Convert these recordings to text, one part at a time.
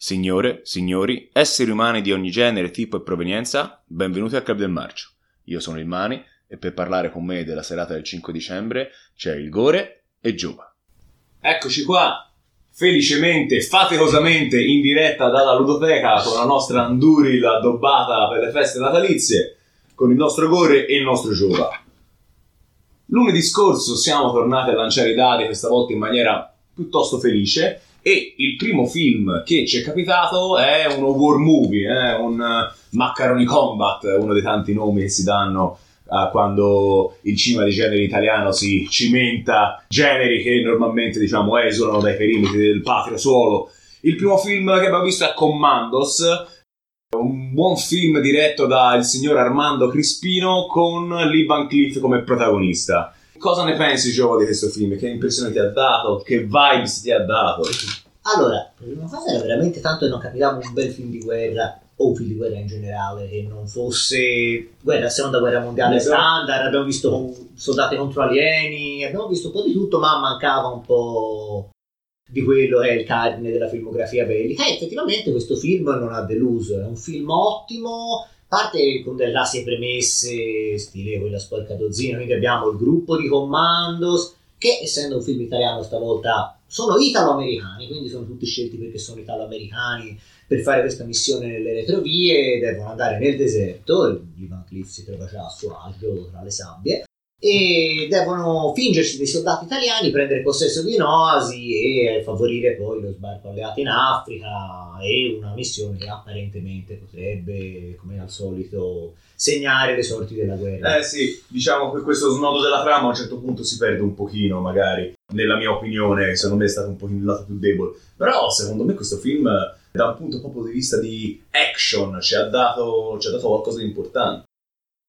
Signore, signori, esseri umani di ogni genere, tipo e provenienza, benvenuti al Club del Marcio. Io sono il Mani e per parlare con me della serata del 5 dicembre c'è il Gore e Giova. Eccoci qua, felicemente, faticosamente in diretta dalla ludoteca con la nostra Anduril addobbata per le feste natalizie, con il nostro Gore e il nostro Giova. Lunedì scorso siamo tornati a lanciare i dadi, questa volta in maniera piuttosto felice, e il primo film che ci è capitato è uno war movie, eh, un uh, Macaroni Combat, uno dei tanti nomi che si danno uh, quando il cinema di genere italiano si cimenta generi che normalmente diciamo esulano dai perimetri del patrio suolo. Il primo film che abbiamo visto è Commandos, un buon film diretto dal signor Armando Crispino con Lee Van Cleef come protagonista. Cosa ne pensi, Giovo, di questo film? Che impressione ti ha dato? Che vibes ti ha dato? Allora, la prima cosa era veramente tanto che non capitava un bel film di guerra o un film di guerra in generale che non fosse guerra, seconda guerra mondiale Esatto. standard, abbiamo visto soldati contro alieni, abbiamo visto un po' di tutto, ma mancava un po' di quello che è il cardine della filmografia bellica. E effettivamente questo film non ha deluso, è un film ottimo, parte con delle classiche premesse, stile quella sporca dozzina, quindi abbiamo il gruppo di commandos, che essendo un film italiano stavolta sono italo-americani, quindi sono tutti scelti perché sono italo-americani per fare questa missione nelle retrovie, devono andare nel deserto, l'Ivan Cliff si trova già a suo agio tra le sabbie, e devono fingersi dei soldati italiani, prendere possesso di un'oasi e favorire poi lo sbarco alleato in Africa e una missione che apparentemente potrebbe, come al solito, segnare le sorti della guerra. Eh sì, diciamo che questo snodo della trama a un certo punto si perde un pochino, magari, nella mia opinione, secondo me è stato un pochino il lato più debole. Però secondo me questo film, da un punto proprio di vista di action, ci ha dato, ci ha dato qualcosa di importante.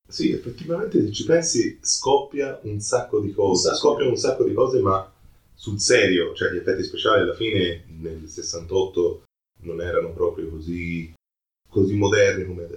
Sì, effettivamente se ci pensi scoppia un sacco di cose, scoppia un sacco di cose ma sul serio, cioè gli effetti speciali alla fine nel 68 non erano proprio così, così moderni come,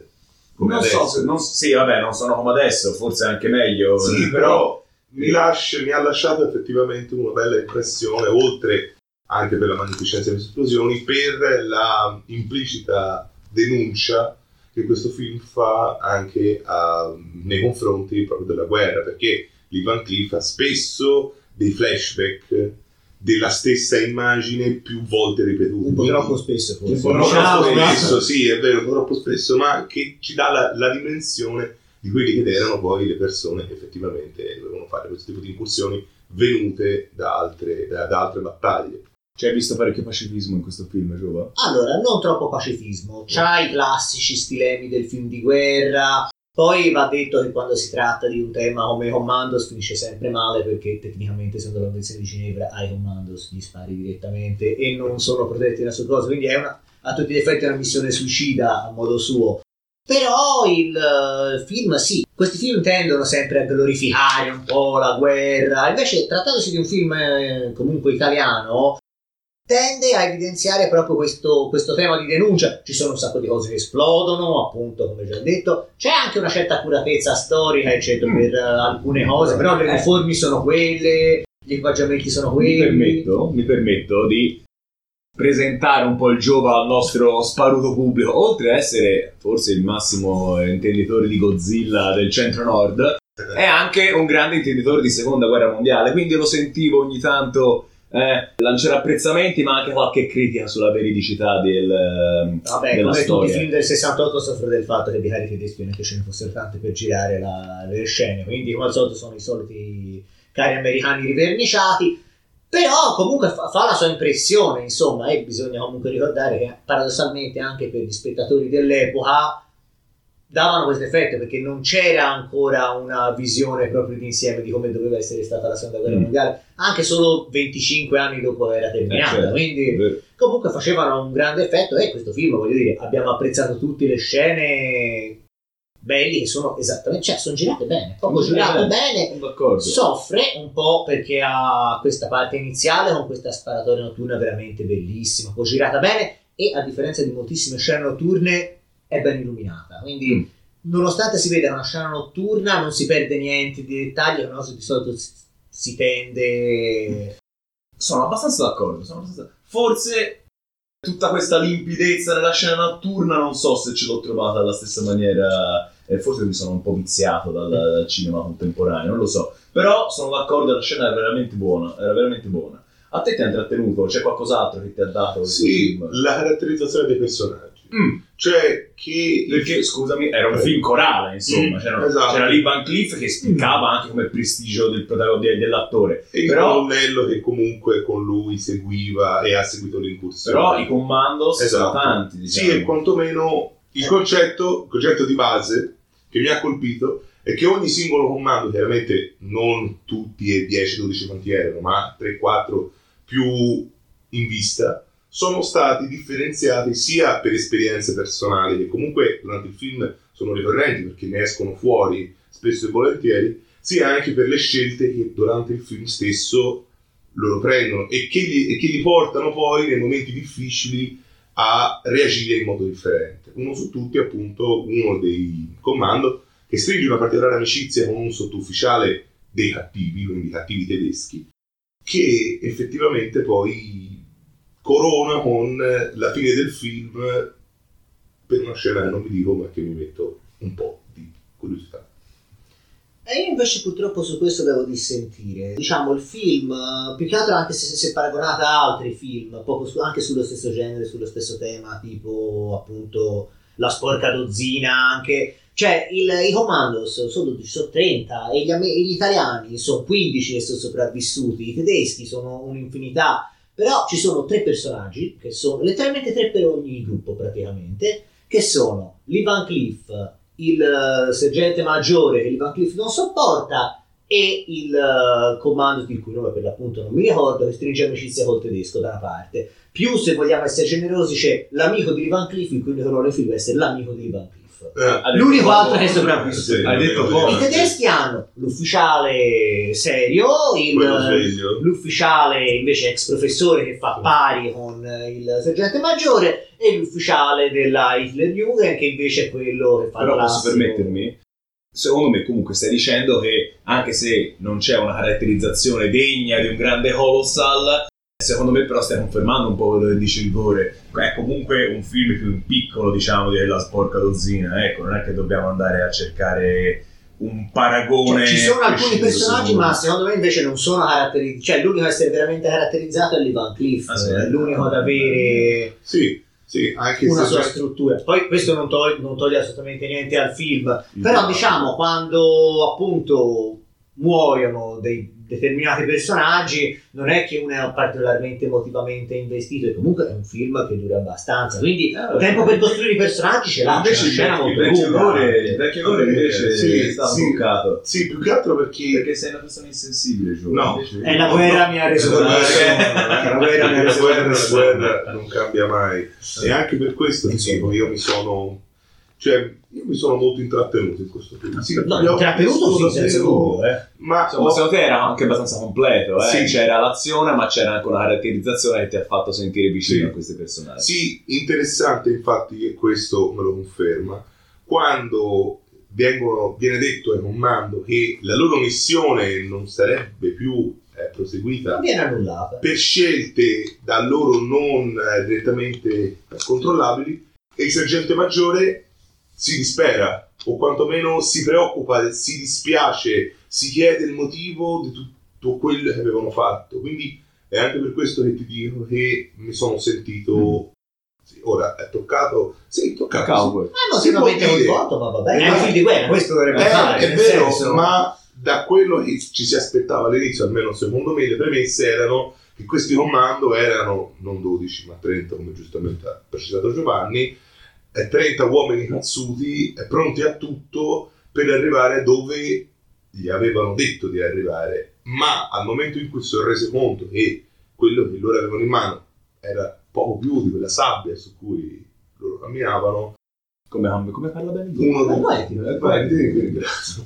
come non adesso. so non, sì, vabbè, non sono come adesso, forse anche meglio. Sì, però mi, lascia- mi ha lasciato effettivamente una bella impressione, oltre anche per la magnificenza delle esplosioni, per la implicita denuncia che questo film fa anche a- nei confronti proprio della guerra, perché Lee Van Cleef ha spesso dei flashback della stessa immagine più volte ripetuti. un po' troppo spesso forse. un po' troppo spesso, sì, è vero, un po' troppo spesso, ma che ci dà la, la dimensione di quelli che erano poi le persone che effettivamente dovevano fare questo tipo di incursioni venute da altre, da, da altre battaglie. Cioè, hai visto parecchio pacifismo in questo film, Giova? Allora, non troppo pacifismo, c'ha i classici stilemi del film di guerra, poi va detto che quando si tratta di un tema come Commandos finisce sempre male perché tecnicamente secondo la Convenzione di Ginevra ai Commandos gli spari direttamente e non sono protetti da su cosa, quindi è una, a tutti gli effetti una missione suicida a modo suo. Però il eh, film, sì, questi film tendono sempre a glorificare un po' la guerra, invece trattandosi di un film eh, comunque italiano, tende a evidenziare proprio questo, questo tema di denuncia. Ci sono un sacco di cose che esplodono, appunto, come già detto. C'è anche una certa accuratezza storica, eccetera, per eh, alcune cose, però le uniformi sono quelle, gli equipaggiamenti sono Mi quelli. permetto, mi permetto di presentare un po' il Giova al nostro sparuto pubblico. Oltre a essere forse il massimo intenditore di Godzilla del centro-nord, è anche un grande intenditore di seconda guerra mondiale. Quindi lo sentivo ogni tanto eh, lanciare apprezzamenti, ma anche qualche critica sulla veridicità del, eh, Vabbè, della come tutti i film del 68 soffre del fatto che di cari tedeschi non è che ce ne fossero tante per girare la- le scene, quindi come al solito sono i soliti cari americani riverniciati, però comunque fa, fa la sua impressione, insomma, e bisogna comunque ricordare che paradossalmente anche per gli spettatori dell'epoca davano questo effetto perché non c'era ancora una visione proprio d'insieme di come doveva essere stata la seconda guerra Mm. mondiale, anche solo 25 anni dopo era terminata, Eh, certo. quindi comunque facevano un grande effetto e questo film voglio dire abbiamo apprezzato tutte le scene belli che sono esattamente cioè sono girate bene Sono girato girate bene d'accordo. soffre un po' perché ha questa parte iniziale con questa sparatoria notturna veramente bellissima poi girata bene e a differenza di moltissime scene notturne è ben illuminata quindi Mm. nonostante si veda una scena notturna non si perde niente di dettagli no? di solito si, si tende Sono abbastanza d'accordo. sono abbastanza- Forse tutta questa limpidezza nella scena notturna non so se ce l'ho trovata alla stessa maniera e forse mi sono un po' viziato dal, dal cinema contemporaneo, non lo so. Però sono d'accordo, la scena era veramente buona, era veramente buona. A te ti ha intrattenuto? C'è qualcos'altro che ti ha dato Sì, film? la caratterizzazione dei personaggi. Mm, Cioè che... perché, scusami, era un film corale, insomma. Mm, C'era, esatto. c'era Lee Van Cleef che spiegava anche come il prestigio del protagonista dell'attore. E il Però- colonnello che comunque con lui seguiva e ha seguito l'incursione. Però i commandos sono Esatto. tanti, diciamo. Sì, e quantomeno il concetto, il concetto di base che mi ha colpito è che ogni singolo comando, chiaramente non tutti e 10-12 quanti erano, ma 3-4 più in vista, sono stati differenziati sia per esperienze personali, che comunque durante il film sono ricorrenti perché ne escono fuori spesso e volentieri, sia anche per le scelte che durante il film stesso loro prendono e che, gli, e che li portano poi nei momenti difficili a reagire in modo differente. Uno su tutti, appunto, uno dei comando che stringe una particolare amicizia con un sottufficiale dei cattivi, quindi cattivi tedeschi, che effettivamente poi corona con la fine del film per una scena che non vi dico, ma che mi metto un po' di curiosità. E io invece purtroppo su questo devo dissentire. Diciamo, il film, eh, più che altro anche se, se paragonato a altri film, su- anche sullo stesso genere, sullo stesso tema, tipo appunto La sporca dozzina, anche... Cioè, il- i Commandos sono 12, sono 30 e gli, gli italiani sono 15 che sono sopravvissuti, i tedeschi sono un'infinità, però ci sono tre personaggi, che sono letteralmente tre per ogni gruppo praticamente, che sono Lee Van Cleef, il eh, sergente maggiore che Lee Van Cleef non sopporta e il eh, comando di cui nome per l'appunto non mi ricordo che stringe amicizia col tedesco da una parte. Più se vogliamo essere generosi c'è l'amico di Lee Van Cleef il cui ruolo nel film è essere l'amico di Lee Van Cleef Eh, l'unico altro che è sopravvissuto. Sì, i tedeschi hanno l'ufficiale serio il, l'ufficiale invece ex professore che fa pari con eh, il sergente maggiore e l'ufficiale della Hitlerjugend che invece è quello che fa il Però posso permettermi? Secondo me comunque stai dicendo che anche se non c'è una caratterizzazione degna di un grande Colossal, secondo me però stai confermando un po' quello che dice il Gore. È comunque un film più piccolo, diciamo, della sporca dozzina, ecco, non è che dobbiamo andare a cercare un paragone. Cioè, ci sono alcuni personaggi, ma secondo me invece non sono caratterizzati. Cioè, l'unico a essere veramente caratterizzato è Lee Van Cleef, Ah, sì? è l'unico ad avere Sì, sì, anche una sua struttura. Poi questo non toglie, non toglie assolutamente niente al film, però diciamo quando appunto muoiono dei determinati personaggi non è che uno è particolarmente emotivamente investito e comunque è un film che dura abbastanza quindi Eh, tempo per costruire i personaggi ce l'ha c'è Invece una il scena vecchio, il molto vecchio lunga il vecchio Gore invece Sì, è stato sì. toccato. Sì, più che altro perché... Perché sei una persona insensibile, Gio. No. Invece- Eh, la guerra mi ha reso La guerra- persona. La guerra mi ha reso la guerra non cambia mai. E anche per questo io mi sono... Cioè, io mi sono molto intrattenuto in questo film. Sì, no, intrattenuto sì, senza dubbio eh. Ma Insomma, ho- secondo te era anche abbastanza completo, eh? Sì. c'era l'azione ma c'era anche una caratterizzazione che ti ha fatto sentire vicino Sì. a questi personaggi. Sì, interessante infatti e questo me lo conferma, quando vengono- viene detto ai comando che la loro missione non sarebbe più eh, proseguita non viene annullata per scelte da loro non eh, direttamente controllabili e il sergente maggiore si dispera o quantomeno si preoccupa, si dispiace, si chiede il motivo di tutto quello che avevano fatto. Quindi è anche per questo che ti dico che mi sono sentito... sì, ora è toccato... Sì, toccato. sì. Cowboy. eh, si può emotivamente dire. coinvolto ma va bene è Eh, un film di guerra questo dovrebbe Eh, fare è vero, senso- ma da quello che ci si aspettava all'inizio, almeno secondo me, le premesse erano che questi comando erano non 12 ma 30, come giustamente ha precisato Giovanni, eh, 30 uomini cazzuti, eh, pronti a tutto per arrivare dove gli avevano detto di arrivare. Ma al momento in cui si sono resi conto che quello che loro avevano in mano era poco più di quella sabbia su cui loro camminavano, Come, come parla bene? Uno di-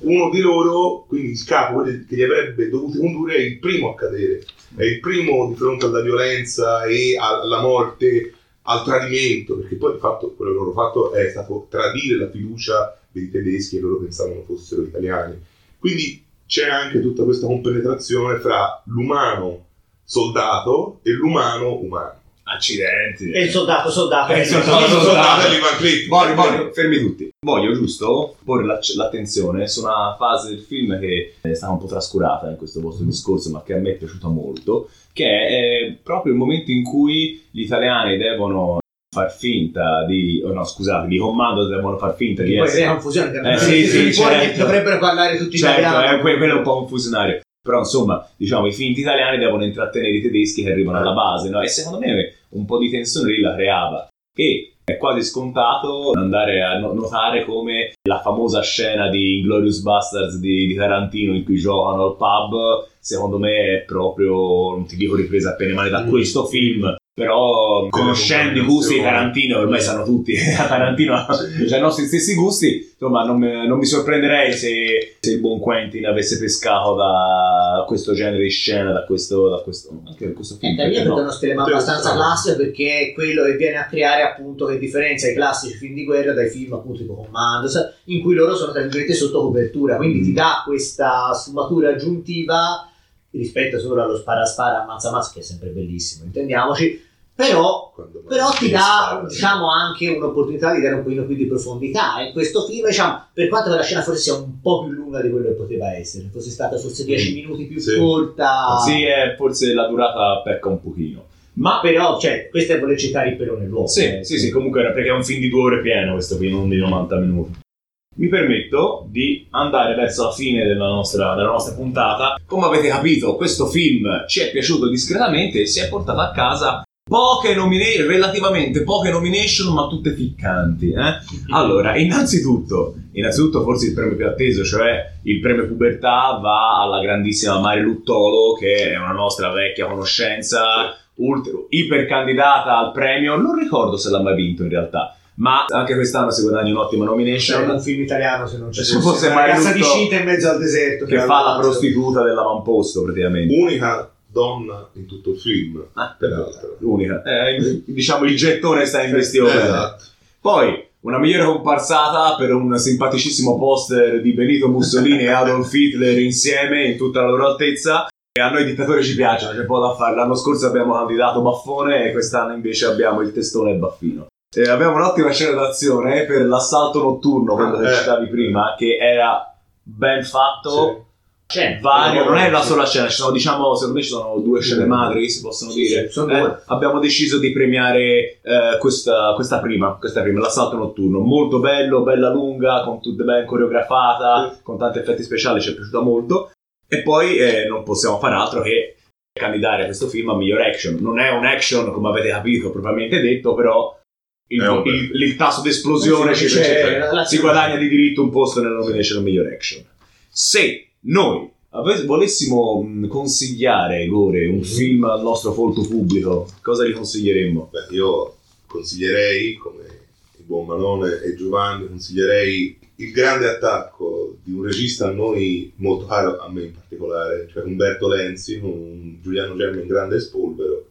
uno loro, quindi il capo che li avrebbe dovuti condurre, è il primo a cadere, è il primo di fronte alla violenza e alla morte, al tradimento, perché poi di fatto quello che loro fatto è stato tradire la fiducia dei tedeschi e loro pensavano fossero italiani. Quindi c'è anche tutta questa compenetrazione fra l'umano soldato e l'umano umano. Accidenti. E il soldato, soldato. Eh, il soldato, soldato. soldato di Van Cleef. Voglio, voglio, fermi tutti. Voglio giusto porre l'attenzione su una fase del film che è stata un po' trascurata in questo vostro discorso, ma che a me è piaciuta molto, che è eh, proprio il momento in cui gli italiani devono far finta di... oh no, scusate, di comando devono far finta di Poi essere... crea confusione, che Eh, sì, sì, certo. dovrebbero parlare tutti Certo, italiani. eh, que- quello è un po' confusionario. Però insomma, diciamo, i finti italiani devono intrattenere i tedeschi che arrivano alla base, no? E secondo me un po' di tensione lì la creava. E è quasi scontato andare a no- notare come la famosa scena di Glorious Bastards di, di Tarantino in cui giocano al pub, secondo me è proprio, non ti dico ripresa appena male da Mm. questo film, però conoscendo i gusti di Tarantino, ormai sanno tutti a Tarantino ha i nostri stessi gusti, insomma non, mi- non mi sorprenderei se, se il buon Quentin avesse pescato da questo genere di scena, da questo, da questo, anche da questo film. Eh, perché no? uno stilema abbastanza classico perché è quello che viene a creare appunto che differenzia i classici film di guerra dai film appunto tipo Commandos in cui loro sono tra virgolette sotto copertura quindi Mm. ti dà questa sfumatura aggiuntiva rispetto solo allo spara spara ammazza ammazza che è sempre bellissimo intendiamoci però però ti dà spara. diciamo anche un'opportunità di dare un pochino più di profondità e questo film diciamo per quanto la scena forse sia un po' più lunga di quello che poteva essere fosse stata forse 10 minuti più Sì. corta Sì, è, forse la durata pecca un pochino. Ma però cioè questo è voler citare il perone l'uomo Sì, eh. sì, sì, comunque era perché è un film di due ore pieno questo qui, non di 90 minuti. Mi permetto di andare verso la fine della nostra, della nostra puntata. Come avete capito, questo film ci è piaciuto discretamente e si è portato a casa poche nomination, relativamente poche nomination, ma tutte ficcanti. Eh? Allora, innanzitutto, innanzitutto forse il premio più atteso, cioè il premio pubertà, va alla grandissima Mari Luttolo, che è una nostra vecchia conoscenza, ultra, ipercandidata al premio. Non ricordo se l'ha mai vinto in realtà, ma anche quest'anno si guadagna un'ottima C'è nomination. un film italiano se non c'è Se fosse una ragazza di Cinta in mezzo al deserto Che fa la prostituta dell'avamposto praticamente. Unica donna in tutto il film, Ah, peraltro. L'unica. Eh, diciamo il gettone sta in questione. Esatto. Poi una migliore comparsata per un simpaticissimo poster di Benito Mussolini e Adolf Hitler insieme in tutta la loro altezza. E a noi dittatori ci piacciono, c'è poco da fare. L'anno scorso abbiamo candidato Baffone e quest'anno invece abbiamo il testone e Baffino. E abbiamo un'ottima scena d'azione per l'assalto notturno, quello che Eh. citavi prima, che era ben fatto. C'è. Vario, non è la Sì. sola scena, ci sono diciamo, secondo me ci sono due scene madri, si possono Sì, dire. sì, Eh, abbiamo deciso di premiare eh, questa, questa prima, questa prima, l'assalto notturno. Molto bello, bella lunga, con tutte ben coreografata, con tanti effetti speciali, ci è piaciuta molto. E poi eh, non possiamo fare altro che candidare questo film a miglior action. Non è un action, come avete capito, propriamente detto, però il, un bel- il- il tasso d'esplosione Sì, ci- c'è- ci- si guadagna di diritto un posto nella nomination a miglior action. Se noi volessimo mh, consigliare, Gore, un film al nostro folto pubblico, cosa gli consiglieremmo? Beh, io consiglierei, come il buon Manone e Giovanni, consiglierei il grande attacco di un regista a noi molto caro, a me in particolare, cioè Umberto Lenzi, con Giuliano Gemma in grande spolvero,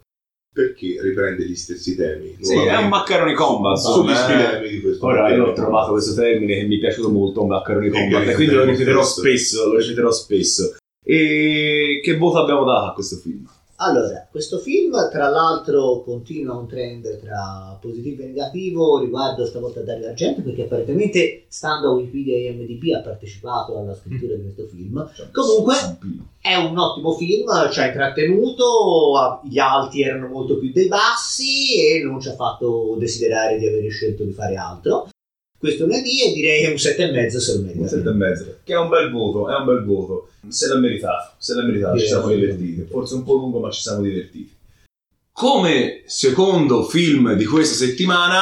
perché riprende gli stessi temi. Sì, è un Maccaroni Combat. Sugli insomma, eh. di questo Ora io ho trovato questo termine che mi è piaciuto molto, un Maccaroni E Combat, e quindi lo ripeterò spesso. spesso, lo ripeterò spesso. E che voto abbiamo dato a questo film? Allora, questo film tra l'altro continua un trend tra positivo e negativo riguardo stavolta a Dario Argento perché apparentemente stando a Wikipedia e IMDb ha partecipato alla scrittura di questo film. Comunque è un ottimo film, ci ha intrattenuto, gli alti erano molto più dei bassi e non ci ha fatto desiderare di aver scelto di fare altro. Questo lunedì e direi che un 7,5 se lo Un merita. sette e mezzo, che è un bel voto, è un bel voto. Se l'ha meritato, se l'ha meritato, ci siamo divertiti. Forse un po' lungo, ma ci siamo divertiti. Come secondo film di questa settimana,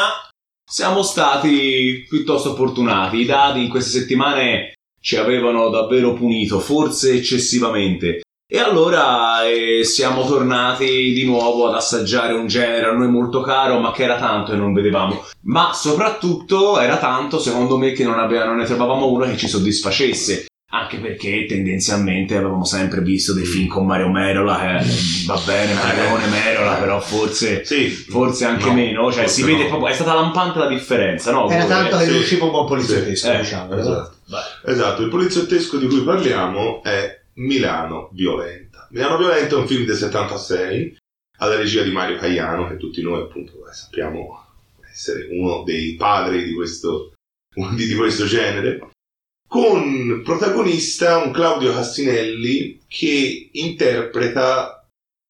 siamo stati piuttosto fortunati. I dati in queste settimane ci avevano davvero punito, forse eccessivamente. E allora eh, siamo tornati di nuovo ad assaggiare un genere a noi molto caro, ma che era tanto e non vedevamo. Ma soprattutto era tanto, secondo me, che non, aveva- non ne trovavamo uno che ci soddisfacesse. Anche perché tendenzialmente avevamo sempre visto dei film con Mario Merola, che va bene, Marione Merola, però forse, Sì, forse anche No, meno. Cioè, forse si vede no. proprio, è stata lampante la differenza, no? Era tanto che Sì. non usciva un buon poliziottesco, Eh, diciamo. esatto. Vai. Esatto, il poliziottesco di cui parliamo è Milano Violenta. Milano Violenta è un film del 76 alla regia di Mario Caiano, che tutti noi appunto eh, sappiamo essere uno dei padri di questo, di, questo genere, con protagonista un Claudio Cassinelli che interpreta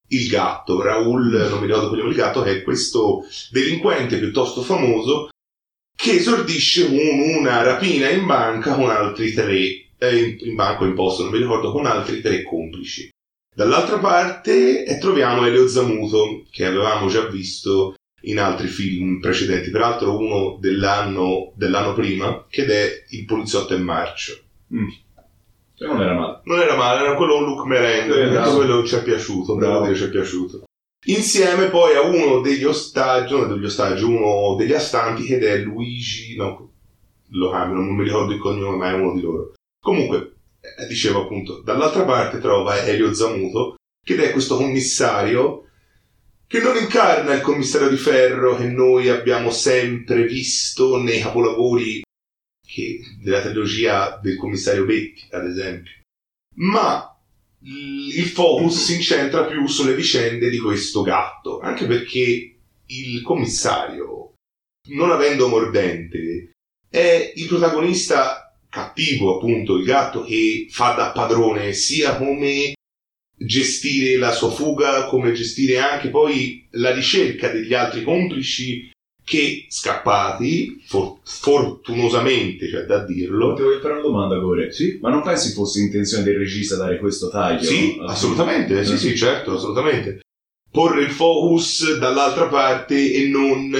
il gatto, Raul, non mi ricordo quello il gatto, che è questo delinquente piuttosto famoso che esordisce con una rapina in banca con altri tre, eh, in, banco in posto, non mi ricordo, con altri tre complici. Dall'altra parte eh, troviamo Elio Zamuto, che avevamo già visto in altri film precedenti, peraltro uno dell'anno, dell'anno prima, che è Il poliziotto in marcio. Mm. Non era male. Non era male, era quello un look merenda, Eh, quello ci è piaciuto, Bravo. ci è piaciuto. Insieme poi a uno degli ostaggi, uno degli ostaggi, uno degli astanti, ed è Luigi, no, lo cambiano, non mi ricordo il cognome, ma è uno di loro. Comunque, eh, dicevo appunto, dall'altra parte trova Elio Zamuto, che è questo commissario che non incarna il commissario di ferro che noi abbiamo sempre visto nei capolavori che- della trilogia del commissario Betti, ad esempio. Ma il focus si incentra più sulle vicende di questo gatto, anche perché il commissario, non avendo mordente, è il protagonista cattivo, appunto, il gatto che fa da padrone sia come gestire la sua fuga, come gestire anche poi la ricerca degli altri complici che scappati, for- fortunosamente, cioè da dirlo. Ti voglio fare una domanda, Gore. Sì, Ma non pensi fosse intenzione del regista dare questo taglio? Sì, assolutamente, sì, sì, certo, assolutamente. Porre il focus dall'altra parte e non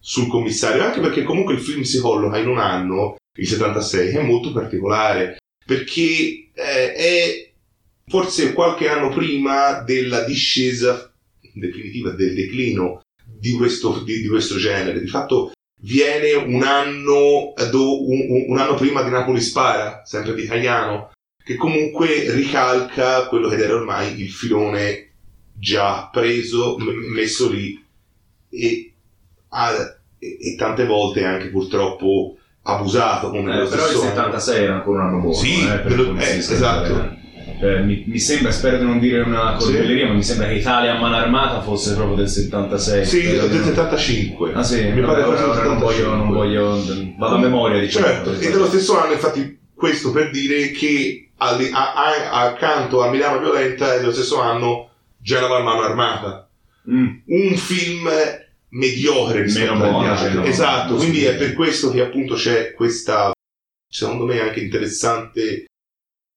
sul commissario, anche perché comunque il film si colloca in un anno, il 76, che è molto particolare, perché eh, è forse qualche anno prima della discesa definitiva del declino di questo, di, di questo genere. Di fatto viene un anno, do- un, un- anno prima di Napoli Spara, sempre di Caiano, che comunque ricalca quello che era ormai il filone già preso, messo lì e, e- e tante volte anche purtroppo abusato come Eh, però il stesso anno. 76 era ancora un anno buono. Sì, eh, per polizisti, eh, esatto. eh. Mi, mi sembra, spero di non dire una corbelleria, ma mi sembra che Italia a mano armata fosse proprio del 76. Sì, del non- 75. Ah sì, mi pare ora, ora non voglio, non 75. voglio, vado a memoria diciamo. Certo, e dello stesso anno, infatti, questo per dire che alli- a- a- accanto a Milano Violenta è dello stesso anno Genova a mano armata. Mm. Un film mediocre rispetto Meno. Genova. Esatto, quindi è per questo che appunto c'è questa, secondo me anche interessante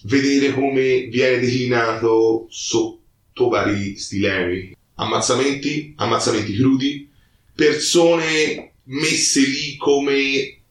vedere come viene declinato sotto vari stilemi. Ammazzamenti, ammazzamenti crudi, persone messe lì come,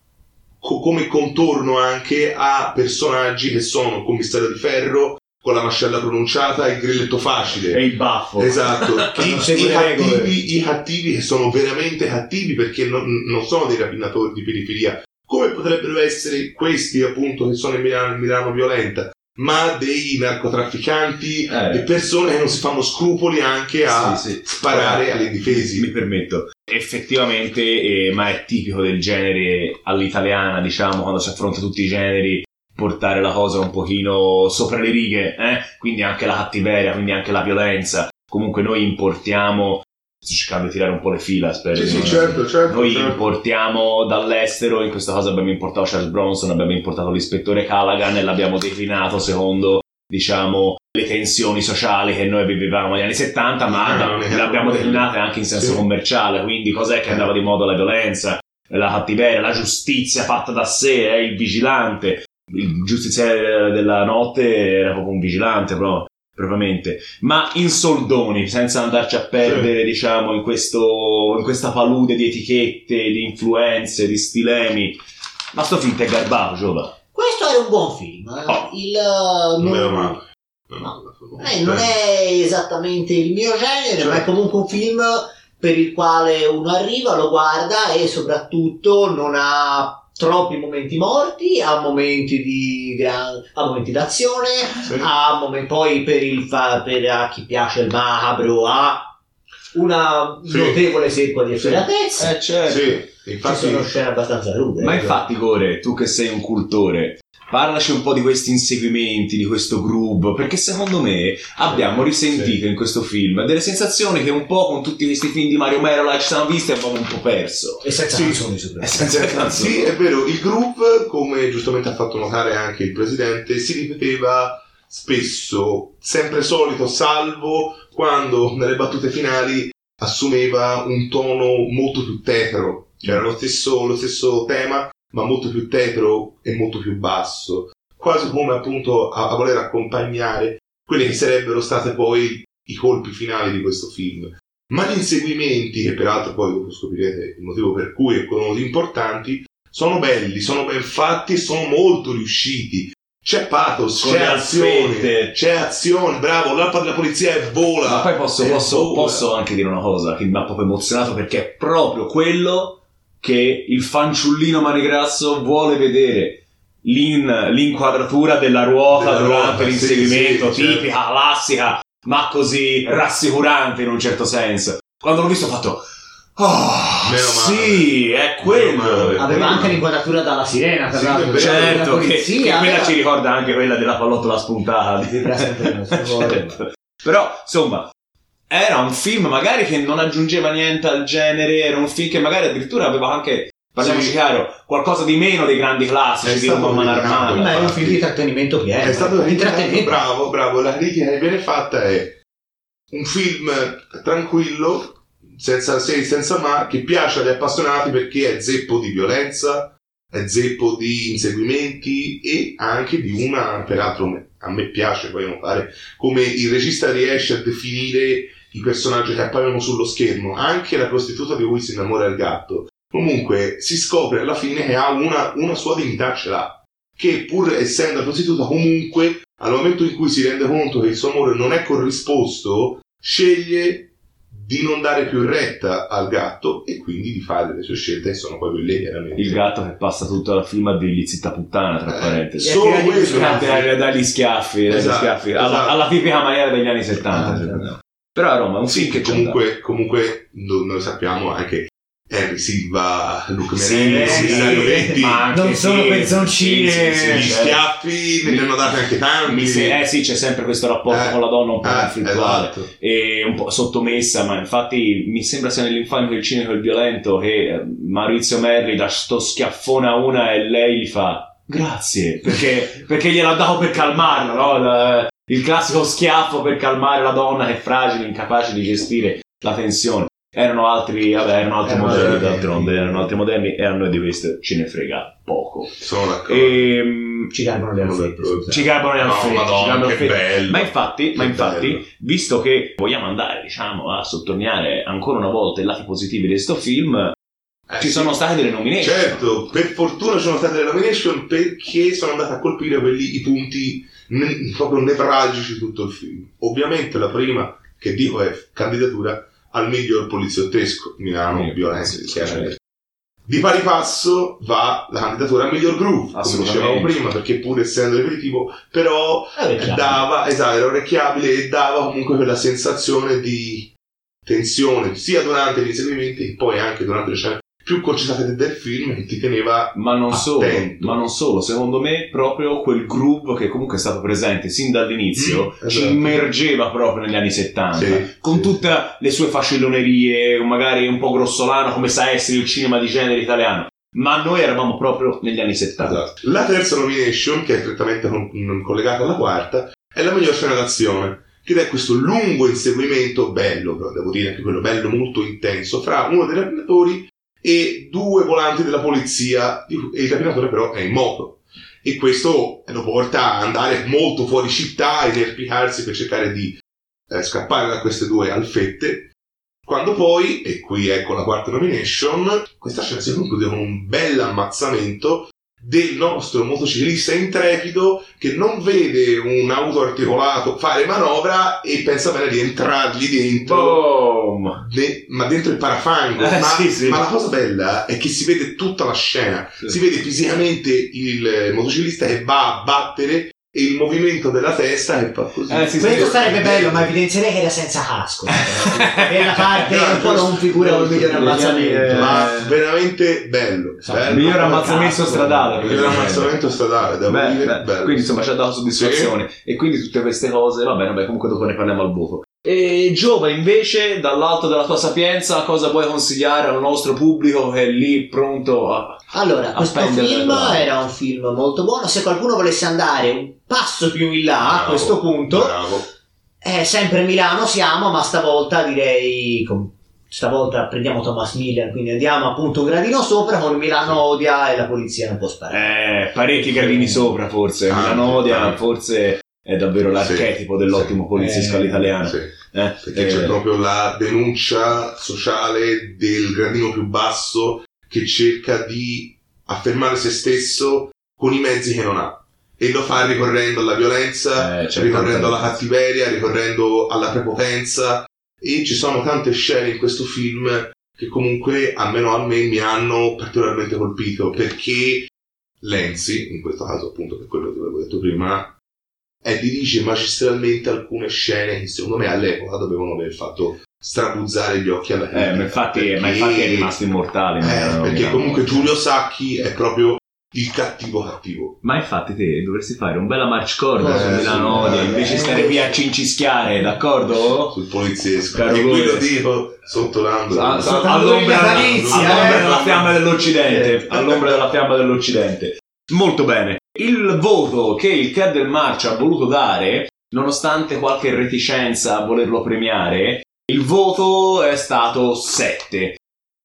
co- come contorno anche a personaggi che sono commissario di ferro con la mascella pronunciata e il grilletto facile. E il baffo. Esatto, I, i cattivi, i cattivi che sono veramente cattivi perché non, non sono dei rapinatori di periferia, come potrebbero essere questi appunto che sono in Milano, in Milano violenta, ma dei narcotrafficanti Eh. e persone che non si fanno scrupoli anche a Sì, sì. sparare alle Mi difesi. permetto. Effettivamente, eh, ma è tipico del genere all'italiana, diciamo, quando si affronta tutti i generi, portare la cosa un pochino sopra le righe, eh? quindi anche la cattiveria, quindi anche la violenza. Comunque noi importiamo, sto cercando di tirare un po' le fila, spero. Sì, sì, non- certo, certo. Noi certo. importiamo dall'estero, in questo caso abbiamo importato Charles Bronson, abbiamo importato l'ispettore Callaghan e l'abbiamo declinato secondo, diciamo, le tensioni sociali che noi vivevamo negli anni 70, ma Ah, non è- le abbiamo declinate anche in senso Sì. commerciale, quindi cos'è che andava di moda la violenza, la cattiveria, la giustizia fatta da sé, eh, il vigilante, il giustiziere della notte era proprio un vigilante proprio, propriamente, ma in soldoni, senza andarci a perdere, diciamo, in, questo, in questa palude di etichette, di influenze, di stilemi. Ma sto film è garbato, Giova. Questo era un buon film. eh. Oh. Il, eh, Non non- male. No. Eh, non è esattamente il mio genere, ma è comunque un film per il quale uno arriva, lo guarda e soprattutto non ha troppi momenti morti, ha momenti di gran- ha momenti d'azione, Sì. ha momenti poi per, il fa- per a chi piace il macabro ha una Sì. notevole secqua di Sì. efferatezza. Eh certo. Sì, Ci infatti sono scene abbastanza rude. Ma eh. infatti, Gore, tu che sei un cultore, Parlaci un po' di questi inseguimenti, di questo groove, perché secondo me abbiamo risentito in questo film delle sensazioni che un po' con tutti questi film di Mario Merola ci siamo visti e abbiamo un po' perso. E senza Sì. canzoni E soprattutto. senza canzoni. Sì, è vero, il groove, come giustamente ha fatto notare anche il presidente, si ripeteva spesso, sempre solito, salvo quando nelle battute finali assumeva un tono molto più tetro, era lo stesso, lo stesso tema, ma molto più tetro e molto più basso, quasi come appunto a, a voler accompagnare quelli che sarebbero state poi i colpi finali di questo film. Ma gli inseguimenti, che peraltro poi dopo scoprirete il motivo per cui e sono importanti, sono belli, sono ben fatti e sono molto riusciti. C'è pathos, c'è azione, alfette. c'è azione, bravo, l'alpa della polizia è vola. Ma poi posso, è posso- vola. posso anche dire una cosa che mi ha proprio emozionato perché è proprio quello che il fanciullino manigrasso vuole vedere. L'in- l'inquadratura della ruota Della durante ruota, sì, l'inseguimento, sì, certo. tipica, classica, ma così rassicurante in un certo senso. Quando l'ho visto ho fatto... Oh, Meno male. sì, è quello. male. Aveva anche l'inquadratura dalla sirena, tra Sì, l'altro. Certo, che, che quella aveva- ci ricorda anche quella della pallottola spuntata. di-. Certo. Però, insomma, era un film magari che non aggiungeva niente al genere, era un film che magari addirittura aveva anche, parliamoci Sì. chiaro, qualcosa di meno dei grandi È classici di stato Roma Man eliminato, Armata. Ma è un film di intrattenimento pieno. È stato ecco, ritirato, intrattenimento. bravo, bravo. La critica che viene fatta è un film tranquillo, senza se e senza ma, che piace agli appassionati perché è zeppo di violenza, è zeppo di inseguimenti e anche di una, peraltro a me piace poi notare come il regista riesce a definire i personaggi che appaiono sullo schermo, anche la prostituta di cui si innamora il gatto. Comunque si scopre alla fine che ha una, una sua dignità, ce l'ha che pur essendo prostituta comunque al momento in cui si rende conto che il suo amore non è corrisposto sceglie di non dare più retta al gatto e quindi di fare le sue scelte che sono poi quelle chiaramente Il gatto che passa tutta la film a dirgli zitta puttana, tra Eh, parentesi. E solo tiragli gli questo schiaffi. Dagli, dagli schiaffi, dagli Esatto, schiaffi, alla, esatto. alla tipica maniera degli anni 70. Ah. Però a Roma è un sì, film che comunque, comunque no- noi sappiamo anche Henry Silva, Sì, Menendez, sì, Dario Vetti, ma Non sono sì, pezzoncine. sì, sì, gli sì, schiaffi ne hanno dati anche tanti eh sì, c'è sempre questo rapporto Eh, con la donna un po' Eh, conflittuale esatto. e un po' sottomessa, ma infatti mi sembra sia nell'infame del cinema il violento che eh, Maurizio Merri dà sto schiaffone a una e lei gli fa grazie, perché, perché gliel'ha dato per calmarla, no? Il, classico schiaffo per calmare la donna che è fragile, incapace di gestire la tensione. Erano altri, vabbè, erano altri Erano modelli d'altronde, erano altri modelli e a noi di questo ce ne frega poco. sono d'accordo Ehm, Ci garbono le alfette, Ci garbano le No, alfette, ci madonna, che alfette. bello. Ma infatti, ma infatti bello. visto che vogliamo andare, diciamo, a sottolineare ancora una volta i lati positivi di questo film, Eh, ci sì. sono state delle nomination. Certo, per fortuna ci sono state le nomination perché sono andate a colpire quelli, i punti ne- proprio nevralgici tutto il film. Ovviamente la prima che dico è candidatura al miglior poliziottesco Milano, Sì, violenza, chiaramente. certo. Di pari passo va la candidatura al miglior groove, come dicevamo prima, perché pur essendo ripetitivo, però orecchiabile. dava, esatto, era orecchiabile e dava comunque quella sensazione di tensione sia durante gli inseguimenti che poi anche durante le scene più concitate del- film che ti teneva Ma non solo, Attento. ma non solo, secondo me proprio quel groove che comunque è stato presente sin dall'inizio Mm, ci esatto. immergeva proprio negli anni 70 Sì, con sì. tutte le sue facilonerie, magari un po' grossolano come sa essere il cinema di genere italiano, ma noi eravamo proprio negli anni 70. Esatto. La terza nomination, che è strettamente collegata alla quarta, è la miglior scena d'azione, che è questo lungo inseguimento, bello, però devo dire anche quello bello, molto intenso, fra uno dei rapinatori e due volanti della polizia, e il rapinatore però è in moto. E questo lo porta ad andare molto fuori città, inerpicarsi per cercare di eh, scappare da queste due alfette. Quando poi, e qui ecco la quarta nomination, questa scena si conclude con un bel ammazzamento del nostro motociclista intrepido che non vede un auto articolato fare manovra e pensa bene di entrargli dentro, de- ma dentro il parafango. Eh, ma, sì, sì. ma la cosa bella è che si vede tutta la scena, Sì. si vede fisicamente il motociclista che va a battere e il movimento della testa che fa così. Eh, sì, sì, Questo sì. sarebbe bello, ma evidenzierei che era senza casco. e la parte un po' non figura un migliore ammazzamento. Eh, Ma veramente bello. Sì. bello. Miglior ammazzamento stradale. Miglior ammazzamento stradale, devo Beh, dire. beh, bello. quindi insomma ci ha dato soddisfazione e quindi tutte queste cose va bene vabbè comunque dopo ne parliamo al voto e Giova invece dall'alto della tua sapienza cosa vuoi consigliare al nostro pubblico che è lì pronto a Allora, questo Appendere film la- era un film molto buono. Se qualcuno volesse andare un passo più in là a Bravo, questo punto, Bravo. eh, sempre Milano siamo, ma stavolta direi. com- Stavolta prendiamo Thomas Miller, quindi andiamo appunto un gradino sopra con Milano odia e la polizia non può sparare. eh, parecchi gradini sopra forse Tanti, Milano odia tanti. forse è davvero l'archetipo Sì, dell'ottimo sì. poliziesco Eh, all'italiano. Sì, eh, perché eh, c'è proprio la denuncia sociale del gradino più basso che cerca di affermare se stesso con i mezzi che non ha. E lo fa ricorrendo alla violenza, eh, c'è ricorrendo alla tanta- cattiveria, ricorrendo alla prepotenza. E ci sono tante scene in questo film che comunque almeno a me mi hanno particolarmente colpito perché Lenzi, in questo caso appunto per quello che avevo detto prima, eh, dirige magistralmente alcune scene che secondo me all'epoca dovevano aver fatto strabuzzare gli occhi alla eh, critica. ma infatti, ma Perché- infatti è rimasto immortale eh, perché comunque Giulio Sacchi è proprio il cattivo cattivo. Ma infatti te dovresti fare un bella march cord Eh, su Milano sì, Odia eh, invece eh, stare via a cincischiare, d'accordo? sul poliziesco. Caro e qui lo dico sotto l'angolo. A- a- all'ombra, eh. della fiamma dell'Occidente, Eh. all'ombra della fiamma dell'Occidente. Molto bene. Il voto che il Club del March ha voluto dare, nonostante qualche reticenza a volerlo premiare, il voto è stato 7.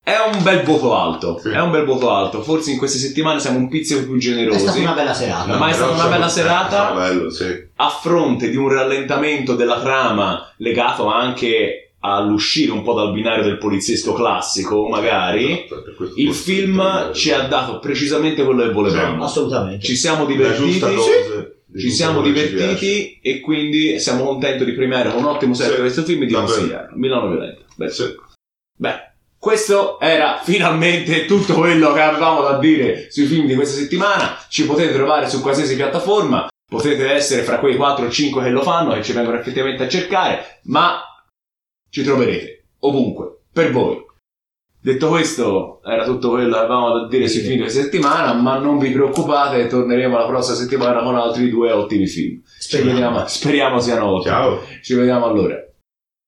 È un bel voto alto, Sì. è un bel voto alto. Forse in queste settimane siamo un pizzico più È stata generosi. una bella serata. Ma è stata una bella insomma, serata. bello, sì. a fronte di un rallentamento della trama legato anche all'uscire un po' dal binario del poliziesco classico, magari, Esatto, per questo il film sì. ci ha dato precisamente quello che volevamo. Assolutamente. Ci siamo divertiti, dose di ci siamo che ci divertiti e quindi siamo contenti di premiare con un ottimo set Sì, questo film e di consigliarlo. Milano Violenta. Beh. Sì. Beh, questo era finalmente tutto quello che avevamo da dire sui film di questa settimana. Ci potete trovare su qualsiasi piattaforma. Potete essere fra quei 4 o 5 che lo fanno, che ci vengono effettivamente a cercare, ma ci troverete ovunque, per voi. Detto questo, era tutto quello che avevamo da dire sui film di questa settimana, ma non vi preoccupate, torneremo la prossima settimana con altri due ottimi film. Ci Speriamo. vediamo, speriamo siano ottimi. Ciao. Ci vediamo allora.